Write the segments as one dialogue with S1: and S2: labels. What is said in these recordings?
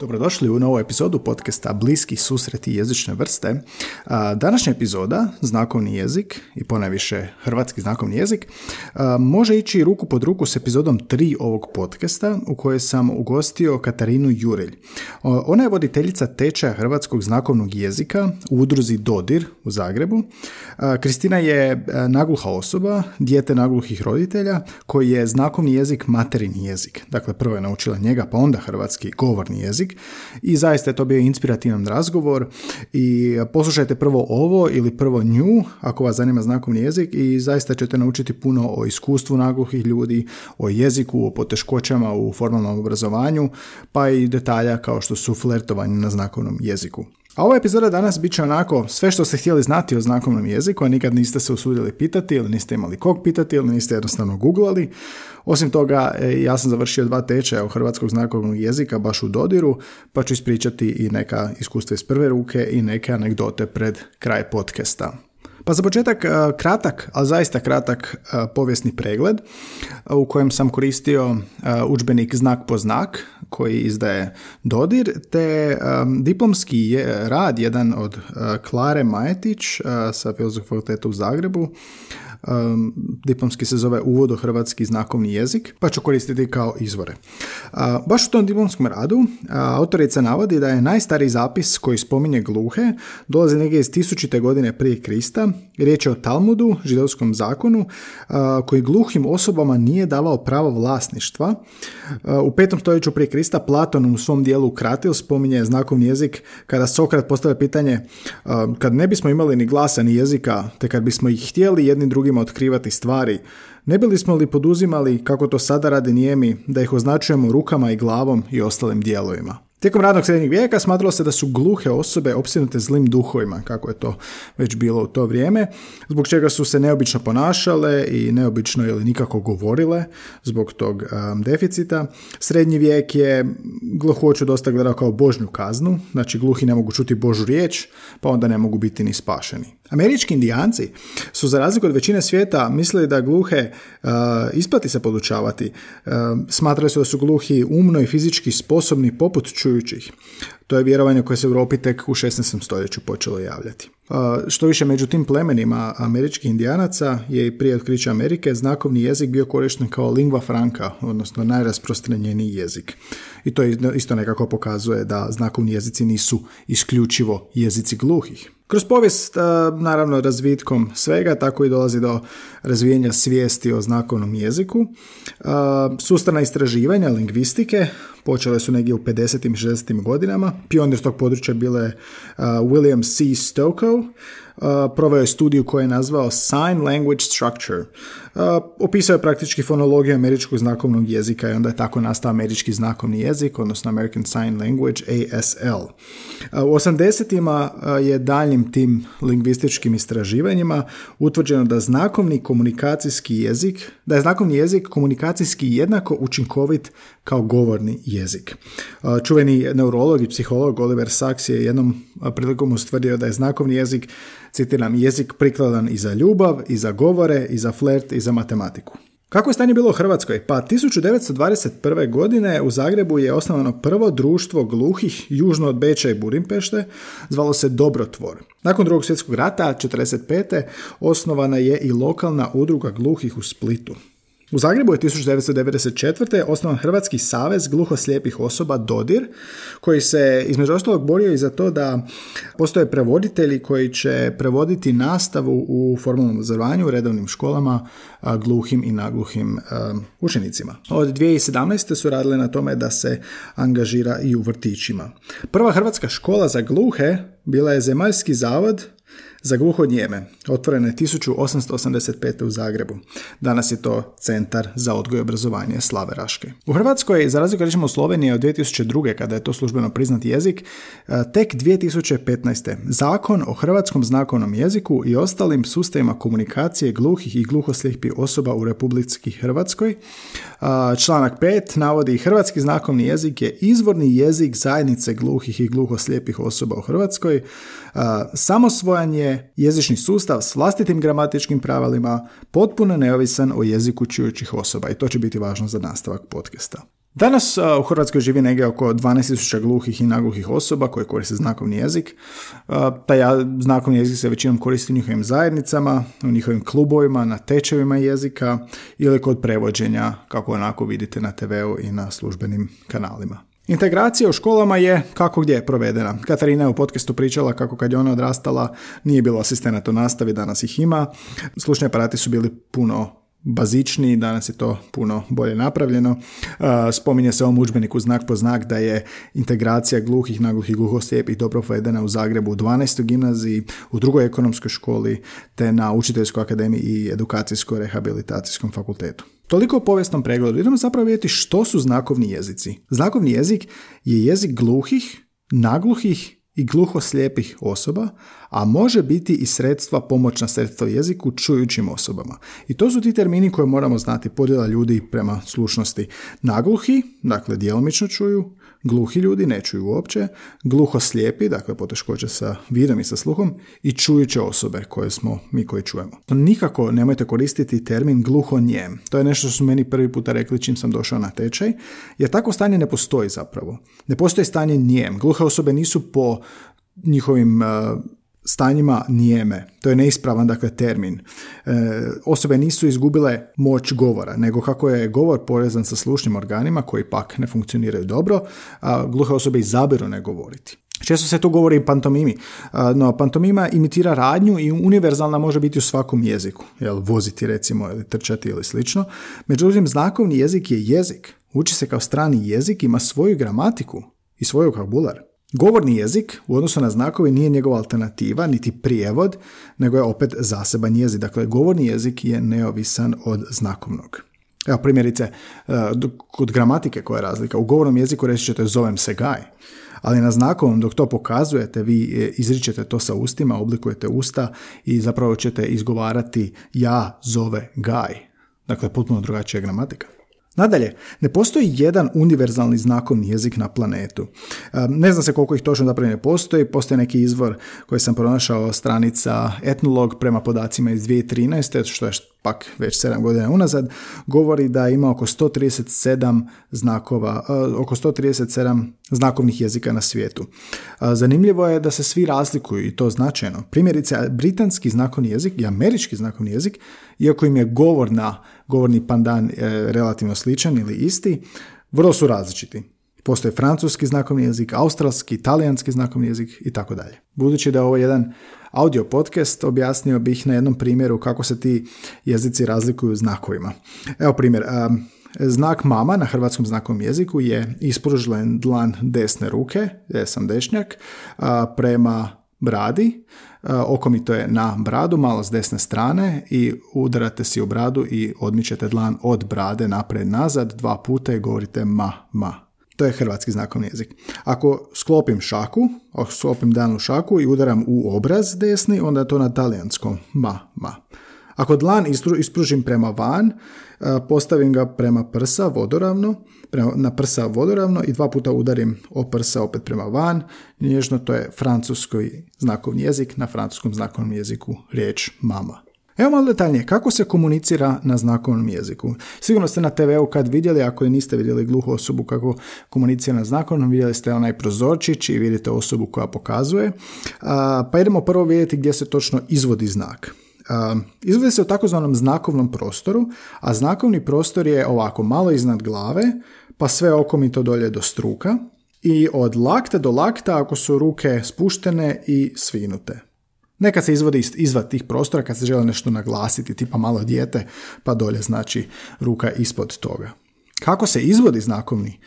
S1: Dobrodošli u novu epizodu podcasta Bliski susreti jezične vrste. Današnja epizoda, znakovni jezik i ponajviše hrvatski znakovni jezik, može ići ruku pod ruku s epizodom 3 ovog podcasta u kojoj sam ugostio Katarinu Jurelj. Ona je voditeljica tečaja hrvatskog znakovnog jezika u udruzi Dodir u Zagrebu. Kristina je nagluha osoba, dijete nagluhih roditelja koji je znakovni jezik materini jezik. Dakle, prvo je naučila njega, pa onda hrvatski govorni jezik i zaista je to bio inspirativan razgovor i poslušajte prvo ovo ili prvo nju ako vas zanima znakovni jezik i zaista ćete naučiti puno o iskustvu nagluhih ljudi, o jeziku, o poteškoćama u formalnom obrazovanju, pa i detalja kao što su flertovanje na znakovnom jeziku. A ova epizoda danas bit će onako sve što ste htjeli znati o znakovnom jeziku, a nikad niste se usudili pitati ili niste imali kog pitati ili niste jednostavno googlali. Osim toga, e, ja sam završio dva tečaja u hrvatskog znakovnog jezika baš u dodiru, pa ću ispričati i neka iskustva iz prve ruke i neke anegdote pred kraj podcasta. Pa za početak e, kratak, ali zaista kratak e, povijesni pregled u kojem sam koristio udžbenik znak po znak koji izdaje Dodir, te diplomski rad jedan od Klare Majetić sa Filozofog u Zagrebu um, diplomski se zove Uvod u hrvatski znakovni jezik, pa ću koristiti kao izvore. baš u tom diplomskom radu autorica navodi da je najstariji zapis koji spominje gluhe dolazi negdje iz tisućite godine prije Krista. Riječ je o Talmudu, židovskom zakonu, koji gluhim osobama nije davao pravo vlasništva. u petom stoljeću prije Krista Platon u svom dijelu Kratil spominje znakovni jezik kada Sokrat postavlja pitanje kad ne bismo imali ni glasa ni jezika, te kad bismo ih htjeli jedni drugim otkrivati stvari, ne bili smo li poduzimali, kako to sada radi nijemi, da ih označujemo rukama i glavom i ostalim dijelovima? Tijekom radnog srednjeg vijeka smatralo se da su gluhe osobe opsjednute zlim duhovima, kako je to već bilo u to vrijeme, zbog čega su se neobično ponašale i neobično ili nikako govorile zbog tog um, deficita. Srednji vijek je gluhoću dosta gledao kao božnju kaznu, znači gluhi ne mogu čuti božu riječ, pa onda ne mogu biti ni spašeni. Američki indijanci su za razliku od većine svijeta mislili da gluhe uh, isplati se podučavati. Uh, smatrali su da su gluhi umno i fizički sposobni poput čujućih. To je vjerovanje koje se u Europi tek u 16. stoljeću počelo javljati. Što više među tim plemenima američkih indijanaca je i prije otkrića Amerike znakovni jezik bio korišten kao lingva franca, odnosno najrasprostranjeniji jezik. I to isto nekako pokazuje da znakovni jezici nisu isključivo jezici gluhih. Kroz povijest, naravno razvitkom svega, tako i dolazi do razvijenja svijesti o znakovnom jeziku. Sustavna istraživanja lingvistike počele su negdje u 50. i 60. godinama. Pionir tog područja bile William C. Stokoe, proveo je studiju koju je nazvao Sign Language Structure. Opisao je praktički fonologiju američkog znakovnog jezika i onda je tako nastao američki znakovni jezik, odnosno American Sign Language, ASL. U 80-ima je daljim tim lingvističkim istraživanjima utvrđeno da znakovni komunikacijski jezik, da je znakovni jezik komunikacijski jednako učinkovit kao govorni jezik. Čuveni neurolog i psiholog Oliver Sacks je jednom prilikom ustvrdio da je znakovni jezik citiram, jezik prikladan i za ljubav, i za govore, i za flert, i za matematiku. Kako je stanje bilo u Hrvatskoj? Pa 1921. godine u Zagrebu je osnovano prvo društvo gluhih južno od Beča i Burimpešte, zvalo se Dobrotvor. Nakon drugog svjetskog rata, 1945. osnovana je i lokalna udruga gluhih u Splitu. U Zagrebu je 1994. osnovan Hrvatski savez gluhoslijepih osoba DODIR, koji se između ostalog borio i za to da postoje prevoditelji koji će prevoditi nastavu u formalnom obrazovanju u redovnim školama gluhim i nagluhim učenicima. Od 2017. su radili na tome da se angažira i u vrtićima. Prva hrvatska škola za gluhe bila je Zemaljski zavod za gluhodnijeme. Otvorena je 1885. u Zagrebu. Danas je to Centar za odgoj i obrazovanje Slave Raške. U Hrvatskoj, za razliku rečemo u Sloveniji od 2002. kada je to službeno priznat jezik, e, tek 2015. Zakon o hrvatskom znakovnom jeziku i ostalim sustavima komunikacije gluhih i gluhoslijepih osoba u Republici Hrvatskoj. E, članak 5 navodi hrvatski znakovni jezik je izvorni jezik zajednice gluhih i gluhoslijepih osoba u Hrvatskoj. Samosvojan je jezični sustav s vlastitim gramatičkim pravilima, potpuno neovisan o jeziku čujućih osoba i to će biti važno za nastavak podcasta. Danas u Hrvatskoj živi negdje oko 12.000 gluhih i nagluhih osoba koje koriste znakovni jezik. Taj znakovni jezik se većinom koristi u njihovim zajednicama, u njihovim klubovima, na tečevima jezika ili kod prevođenja, kako onako vidite na TV-u i na službenim kanalima. Integracija u školama je kako gdje je provedena. Katarina je u podcastu pričala kako kad je ona odrastala nije bilo asistenata u nastavi, danas ih ima. Slušni aparati su bili puno bazičniji, danas je to puno bolje napravljeno. Spominje se ovom udžbeniku znak po znak da je integracija gluhih, nagluhih, gluhoslijepih dobro provedena u Zagrebu u 12. gimnaziji, u drugoj ekonomskoj školi, te na učiteljskoj akademiji i edukacijsko-rehabilitacijskom fakultetu. Toliko o povijesnom pregledu. Idemo zapravo vidjeti što su znakovni jezici. Znakovni jezik je jezik gluhih, nagluhih i gluhoslijepih osoba, a može biti i sredstva, pomoćna sredstva jeziku čujućim osobama. I to su ti termini koje moramo znati, podjela ljudi prema slušnosti. Nagluhi, dakle djelomično čuju, Gluhi ljudi ne čuju uopće, gluho slijepi, dakle poteškoće sa vidom i sa sluhom, i čujuće osobe koje smo mi koji čujemo. Nikako nemojte koristiti termin gluho njem. To je nešto što su meni prvi puta rekli čim sam došao na tečaj, jer takvo stanje ne postoji zapravo. Ne postoji stanje njem. Gluhe osobe nisu po njihovim stanjima nijeme. To je neispravan dakle termin. E, osobe nisu izgubile moć govora, nego kako je govor porezan sa slušnim organima koji pak ne funkcioniraju dobro, a gluhe osobe izabiru ne govoriti. Često se tu govori i pantomimi, no pantomima imitira radnju i univerzalna može biti u svakom jeziku, jel, voziti recimo ili trčati ili slično. Međutim, znakovni jezik je jezik, uči se kao strani jezik, ima svoju gramatiku i svoj vokabular. Govorni jezik u odnosu na znakove nije njegova alternativa, niti prijevod, nego je opet zaseban jezik. Dakle, govorni jezik je neovisan od znakovnog. Evo primjerice, e, kod gramatike koja je razlika. U govornom jeziku reći ćete zovem se Gaj, ali na znakovom dok to pokazujete, vi e, izričete to sa ustima, oblikujete usta i zapravo ćete izgovarati ja zove Gaj. Dakle, potpuno drugačija gramatika. Nadalje, ne postoji jedan univerzalni znakovni jezik na planetu. Ne znam se koliko ih točno zapravo ne postoji, postoji neki izvor koji sam pronašao stranica etnolog prema podacima iz 2013. što je pak već 7 godina unazad, govori da ima oko 137 znakova, oko 137 znakovnih jezika na svijetu. Zanimljivo je da se svi razlikuju i to značajno. Primjerice, britanski znakovni jezik i američki znakovni jezik, iako im je govor na govorni pandan e, relativno sličan ili isti, vrlo su različiti. Postoje francuski znakovni jezik, australski, talijanski znakovni jezik i tako dalje. Budući da je ovo jedan audio podcast, objasnio bih na jednom primjeru kako se ti jezici razlikuju znakovima. Evo primjer, Znak mama na hrvatskom znakovnom jeziku je ispružen dlan desne ruke, ja sam dešnjak, prema bradi, okomito je na bradu, malo s desne strane i udarate si u bradu i odmičete dlan od brade napred nazad dva puta i govorite ma, ma. To je hrvatski znakovni jezik. Ako sklopim šaku, ako sklopim danu šaku i udaram u obraz desni, onda je to na talijanskom ma, ma. Ako dlan ispružim prema van, postavim ga prema prsa vodoravno, prema, na prsa vodoravno i dva puta udarim o prsa opet prema van. Nježno to je francuski znakovni jezik, na francuskom znakovnom jeziku riječ mama. Evo malo detaljnije, kako se komunicira na znakovnom jeziku. Sigurno ste na TV-u kad vidjeli, ako je niste vidjeli gluhu osobu kako komunicira na znakovnom, vidjeli ste onaj prozorčić i vidite osobu koja pokazuje. Pa idemo prvo vidjeti gdje se točno izvodi znak. Izvodi se u takozvanom znakovnom prostoru, a znakovni prostor je ovako malo iznad glave, pa sve okomito dolje do struka i od lakta do lakta ako su ruke spuštene i svinute. Nekad se izvodi izvad tih prostora kad se želi nešto naglasiti, tipa malo dijete, pa dolje znači ruka ispod toga. Kako se izvodi znakovni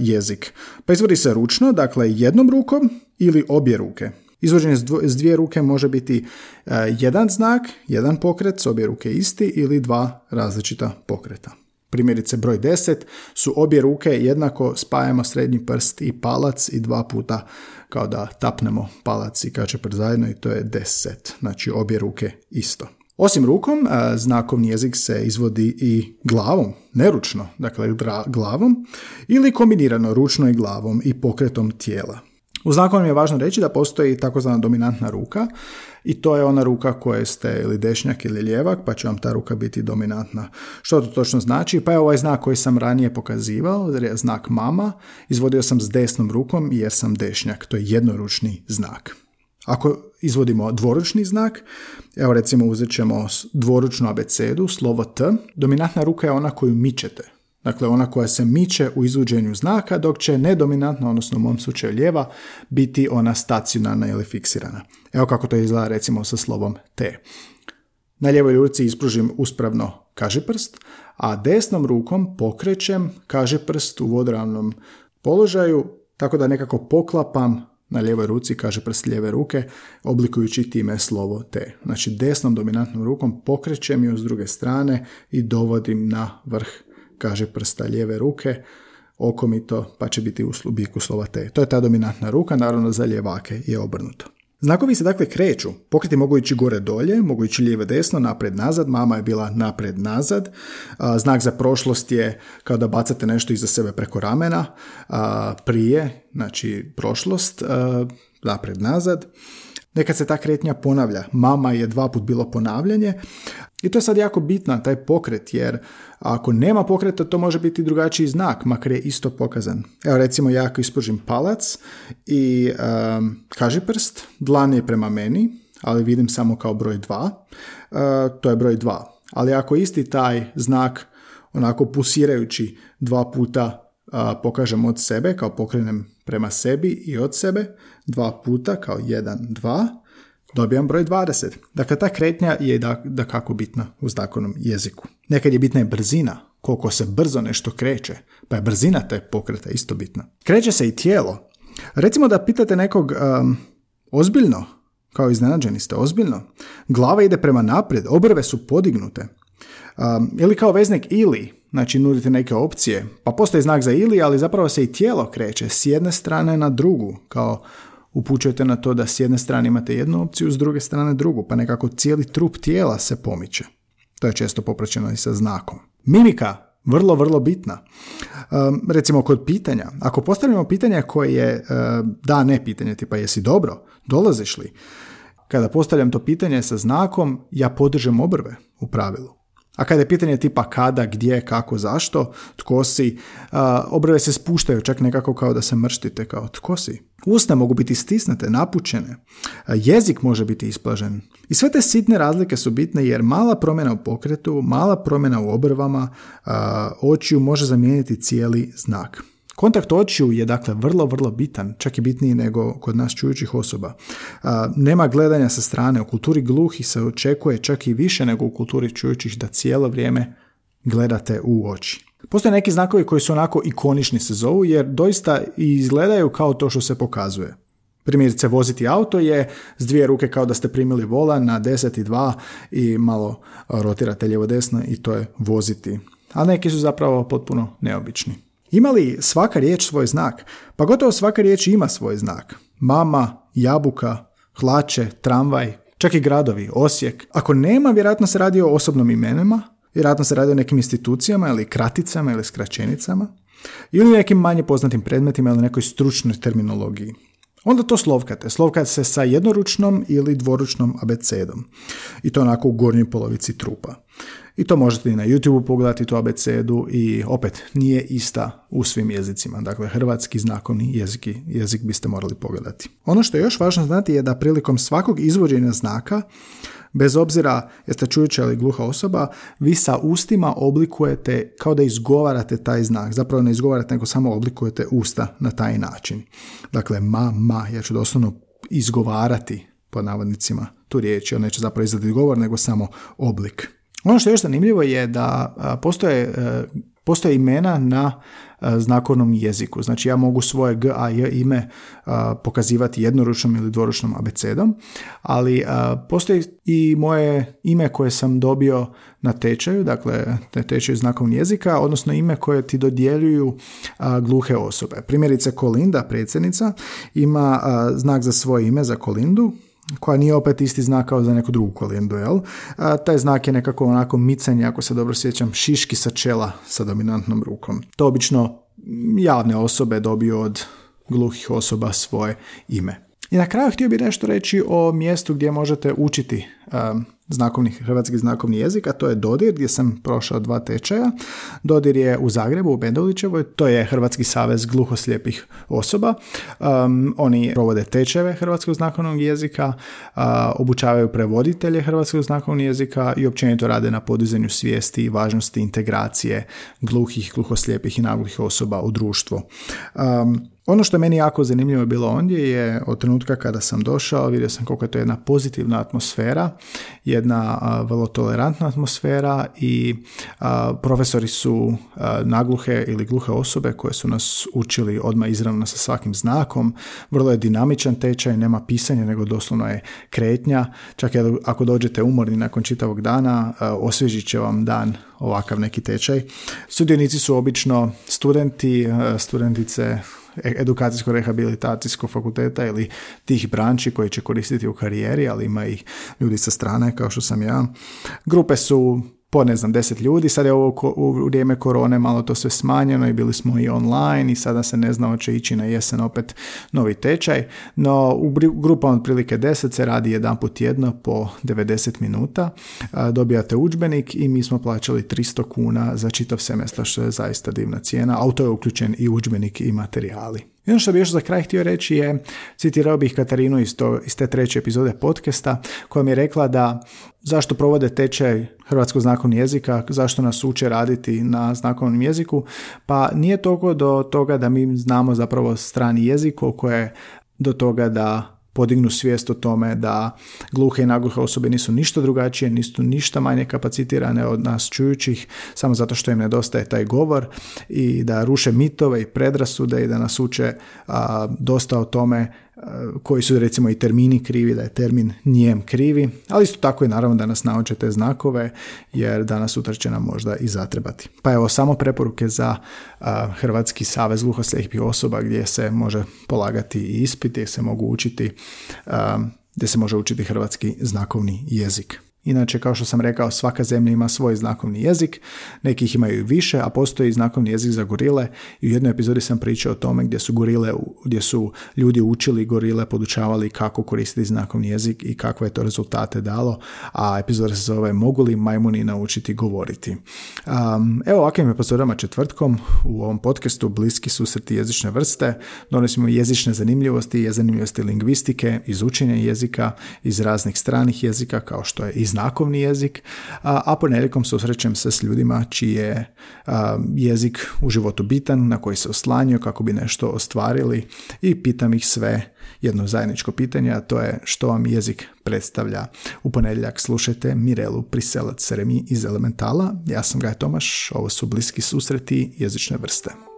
S1: jezik? Pa izvodi se ručno, dakle jednom rukom ili obje ruke. Izvođenje s dvije ruke može biti e, jedan znak, jedan pokret s obje ruke isti ili dva različita pokreta. Primjerice broj 10 su obje ruke jednako spajamo srednji prst i palac i dva puta kao da tapnemo palac i kačepr zajedno i to je 10. Znači obje ruke isto. Osim rukom, e, znakovni jezik se izvodi i glavom, neručno, dakle glavom, ili kombinirano ručno i glavom i pokretom tijela. U znakovnom je važno reći da postoji takozvana dominantna ruka i to je ona ruka koje ste ili dešnjak ili lijevak, pa će vam ta ruka biti dominantna. Što to točno znači? Pa je ovaj znak koji sam ranije pokazivao, znak mama, izvodio sam s desnom rukom jer sam dešnjak. To je jednoručni znak. Ako izvodimo dvoručni znak, evo recimo uzet ćemo dvoručnu abecedu, slovo T, dominantna ruka je ona koju mičete. Dakle, ona koja se miče u izvođenju znaka, dok će nedominantna, odnosno u mom slučaju lijeva, biti ona stacionarna ili fiksirana. Evo kako to izgleda recimo sa slovom T. Na lijevoj ruci ispružim uspravno prst, a desnom rukom pokrećem prst u vodravnom položaju, tako da nekako poklapam na lijevoj ruci kaže prst lijeve ruke, oblikujući time slovo T. Znači desnom dominantnom rukom pokrećem ju s druge strane i dovodim na vrh kaže prsta lijeve ruke, okomito, pa će biti u biku slova T. To je ta dominantna ruka, naravno za ljevake je obrnuto. Znakovi se dakle kreću, pokreti mogu ići gore dolje, mogu ići lijevo desno, napred nazad, mama je bila napred nazad, znak za prošlost je kao da bacate nešto iza sebe preko ramena, prije, znači prošlost, napred nazad. Nekad se ta kretnja ponavlja. Mama je dva put bilo ponavljanje i to je sad jako bitno, taj pokret, jer ako nema pokreta, to može biti drugačiji znak, makar je isto pokazan. Evo recimo ja ako ispružim palac i um, kaži prst, dlan je prema meni, ali vidim samo kao broj 2, uh, to je broj 2. Ali ako isti taj znak onako pusirajući dva puta uh, pokažem od sebe, kao pokrenem prema sebi i od sebe, dva puta kao 1, 2, dobijam broj 20. Dakle, ta kretnja je da, da kako bitna u znakovnom jeziku. Nekad je bitna i brzina, koliko se brzo nešto kreće, pa je brzina te pokreta isto bitna. Kreće se i tijelo. Recimo da pitate nekog um, ozbiljno, kao iznenađeni ste, ozbiljno. Glava ide prema naprijed, obrve su podignute. Um, ili kao veznik ili, znači nudite neke opcije, pa postoji znak za ili, ali zapravo se i tijelo kreće s jedne strane na drugu, kao upućujete na to da s jedne strane imate jednu opciju, s druge strane drugu, pa nekako cijeli trup tijela se pomiče. To je često popraćeno i sa znakom. Mimika, vrlo, vrlo bitna. Um, recimo kod pitanja, ako postavljamo pitanje koje je uh, da, ne pitanje, tipa jesi dobro, dolaziš li, kada postavljam to pitanje sa znakom, ja podržem obrve u pravilu. A kada je pitanje tipa kada, gdje, kako, zašto, tko si, obrve se spuštaju čak nekako kao da se mrštite, kao tko si. Usta mogu biti stisnute, napučene, jezik može biti isplažen. I sve te sitne razlike su bitne jer mala promjena u pokretu, mala promjena u obrvama, očiju može zamijeniti cijeli znak. Kontakt očiju je dakle vrlo, vrlo bitan, čak i bitniji nego kod nas čujućih osoba. nema gledanja sa strane, u kulturi gluhih se očekuje čak i više nego u kulturi čujućih da cijelo vrijeme gledate u oči. Postoje neki znakovi koji su onako ikonični se zovu jer doista izgledaju kao to što se pokazuje. Primjerice, voziti auto je s dvije ruke kao da ste primili vola na 10 i 2 i malo rotirate lijevo desno i to je voziti. A neki su zapravo potpuno neobični. Ima li svaka riječ svoj znak? Pa gotovo svaka riječ ima svoj znak. Mama, jabuka, hlače, tramvaj, čak i gradovi, Osijek. Ako nema, vjerojatno se radi o osobnom imenima, vjerojatno se radi o nekim institucijama ili kraticama ili skraćenicama ili nekim manje poznatim predmetima ili nekoj stručnoj terminologiji. Onda to slovkate. Slovkate se sa jednoručnom ili dvoručnom abecedom. I to onako u gornjoj polovici trupa. I to možete i na YouTube pogledati tu abecedu i opet nije ista u svim jezicima. Dakle, hrvatski znakovni jezik, jezik biste morali pogledati. Ono što je još važno znati je da prilikom svakog izvođenja znaka Bez obzira jeste čujuća ili gluha osoba, vi sa ustima oblikujete kao da izgovarate taj znak. Zapravo ne izgovarate, nego samo oblikujete usta na taj način. Dakle, ma, ma, ja ću doslovno izgovarati pod navodnicima tu riječ, jer neće zapravo izdati govor, nego samo oblik. Ono što je još zanimljivo je da postoje e, postoje imena na znakovnom jeziku. Znači ja mogu svoje G, A, J ime pokazivati jednoručnom ili dvoručnom abecedom, ali postoji i moje ime koje sam dobio na tečaju, dakle na tečaju znakovnog jezika, odnosno ime koje ti dodjeljuju gluhe osobe. Primjerice Kolinda, predsjednica, ima znak za svoje ime, za Kolindu, koja nije opet isti znak kao za neku drugu kolindu, jel? A, taj znak je nekako onako micanje, ako se dobro sjećam, šiški sa čela sa dominantnom rukom. To obično javne osobe dobiju od gluhih osoba svoje ime. I na kraju htio bih nešto reći o mjestu gdje možete učiti um, znakovni, hrvatski znakovni jezik, a to je Dodir gdje sam prošao dva tečaja. Dodir je u Zagrebu, u Bendolićevoj, to je Hrvatski savez gluhoslijepih osoba. Um, oni provode tečajeve hrvatskog znakovnog jezika, uh, obučavaju prevoditelje hrvatskog znakovnog jezika i općenito rade na podizanju svijesti i važnosti integracije gluhih, gluhoslijepih i nagluhih osoba u društvo. Um, ono što meni jako zanimljivo bilo ondje je od trenutka kada sam došao, vidio sam koliko je to jedna pozitivna atmosfera, jedna vrlo tolerantna atmosfera i profesori su nagluhe ili gluhe osobe koje su nas učili odmah izravno sa svakim znakom. Vrlo je dinamičan tečaj, nema pisanja nego doslovno je kretnja. Čak ako dođete umorni nakon čitavog dana, osvježit će vam dan ovakav neki tečaj. Sudionici su obično studenti, studentice edukacijsko-rehabilitacijskog fakulteta ili tih branči koji će koristiti u karijeri, ali ima i ljudi sa strane kao što sam ja. Grupe su po ne znam deset ljudi, sad je ovo u vrijeme korone malo to sve smanjeno i bili smo i online i sada se ne zna hoće ići na jesen opet novi tečaj, no u grupama otprilike 10 se radi jedan put jedno po 90 minuta, dobijate udžbenik i mi smo plaćali 300 kuna za čitav semestar što je zaista divna cijena, a u to je uključen i udžbenik i materijali. I ono što bih još za kraj htio reći je, citirao bih Katarinu iz, to, iz te treće epizode podcasta, koja mi je rekla da zašto provode tečaj hrvatskog znakovnog jezika, zašto nas uče raditi na znakovnom jeziku, pa nije toliko do toga da mi znamo zapravo strani jezik, koliko je do toga da podignu svijest o tome da gluhe i nagluhe osobe nisu ništa drugačije, nisu ništa manje kapacitirane od nas čujućih, samo zato što im nedostaje taj govor i da ruše mitove i predrasude i da nas uče a, dosta o tome koji su recimo i termini krivi, da je termin nijem krivi, ali isto tako i naravno da nas nauče te znakove, jer danas sutra će nam možda i zatrebati. Pa evo samo preporuke za Hrvatski savez gluhoslijepih osoba gdje se može polagati i ispit, gdje se mogu učiti, gdje se može učiti hrvatski znakovni jezik. Inače, kao što sam rekao, svaka zemlja ima svoj znakovni jezik, neki ih imaju više, a postoji znakovni jezik za gorile i u jednoj epizodi sam pričao o tome gdje su gorile, gdje su ljudi učili gorile, podučavali kako koristiti znakovni jezik i kakve je to rezultate dalo, a epizoda se zove Mogu li majmuni naučiti govoriti? Um, evo ovakvim epizodama četvrtkom u ovom podcastu Bliski susreti jezične vrste donosimo jezične zanimljivosti, zanimljivosti lingvistike, iz učenja jezika, iz raznih stranih jezika kao što je iz znakovni jezik, a, ponedjeljkom susrećem se s ljudima čiji je jezik u životu bitan, na koji se oslanjaju kako bi nešto ostvarili i pitam ih sve jedno zajedničko pitanje, a to je što vam jezik predstavlja. U ponedjeljak slušajte Mirelu Priselac Seremi iz Elementala. Ja sam Gaj Tomaš, ovo su bliski susreti jezične vrste.